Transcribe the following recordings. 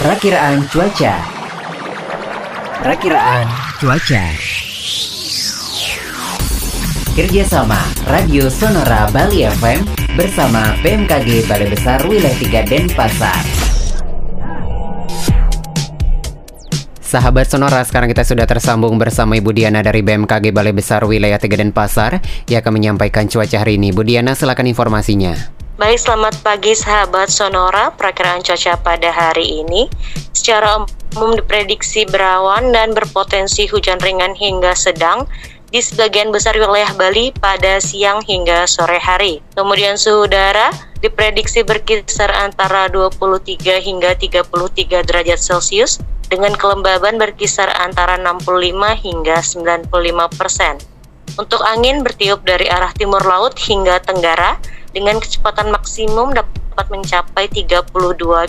Perakiraan cuaca. Perakiraan cuaca. Kerjasama Radio Sonora Bali FM bersama BMKG Balai Besar Wilayah 3 Denpasar. Sahabat Sonora, sekarang kita sudah tersambung bersama Ibu Diana dari BMKG Balai Besar Wilayah 3 Denpasar yang akan menyampaikan cuaca hari ini. Bu Diana, silakan informasinya. Baik, selamat pagi sahabat Sonora. Perakiraan cuaca pada hari ini secara umum diprediksi berawan dan berpotensi hujan ringan hingga sedang di sebagian besar wilayah Bali pada siang hingga sore hari. Kemudian suhu udara diprediksi berkisar antara 23 hingga 33 derajat Celcius dengan kelembaban berkisar antara 65 hingga 95 persen. Untuk angin bertiup dari arah timur laut hingga tenggara dengan kecepatan maksimum dapat mencapai 32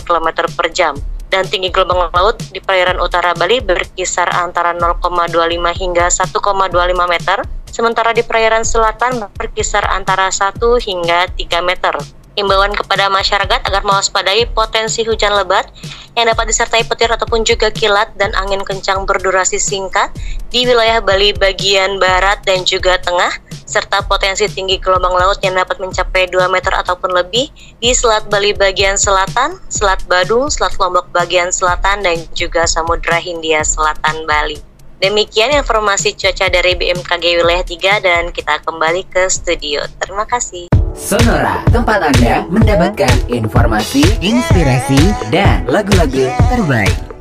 km per jam dan tinggi gelombang laut di perairan utara Bali berkisar antara 0,25 hingga 1,25 meter, sementara di perairan selatan berkisar antara 1 hingga 3 meter. Imbauan kepada masyarakat agar mewaspadai potensi hujan lebat yang dapat disertai petir ataupun juga kilat dan angin kencang berdurasi singkat di wilayah Bali bagian barat dan juga tengah, serta potensi tinggi gelombang laut yang dapat mencapai 2 meter ataupun lebih di Selat Bali bagian selatan, Selat Badung, Selat Lombok bagian selatan, dan juga Samudra Hindia Selatan Bali. Demikian informasi cuaca dari BMKG Wilayah 3 dan kita kembali ke studio. Terima kasih. Sonora, tempat Anda mendapatkan informasi, inspirasi, dan lagu-lagu terbaik.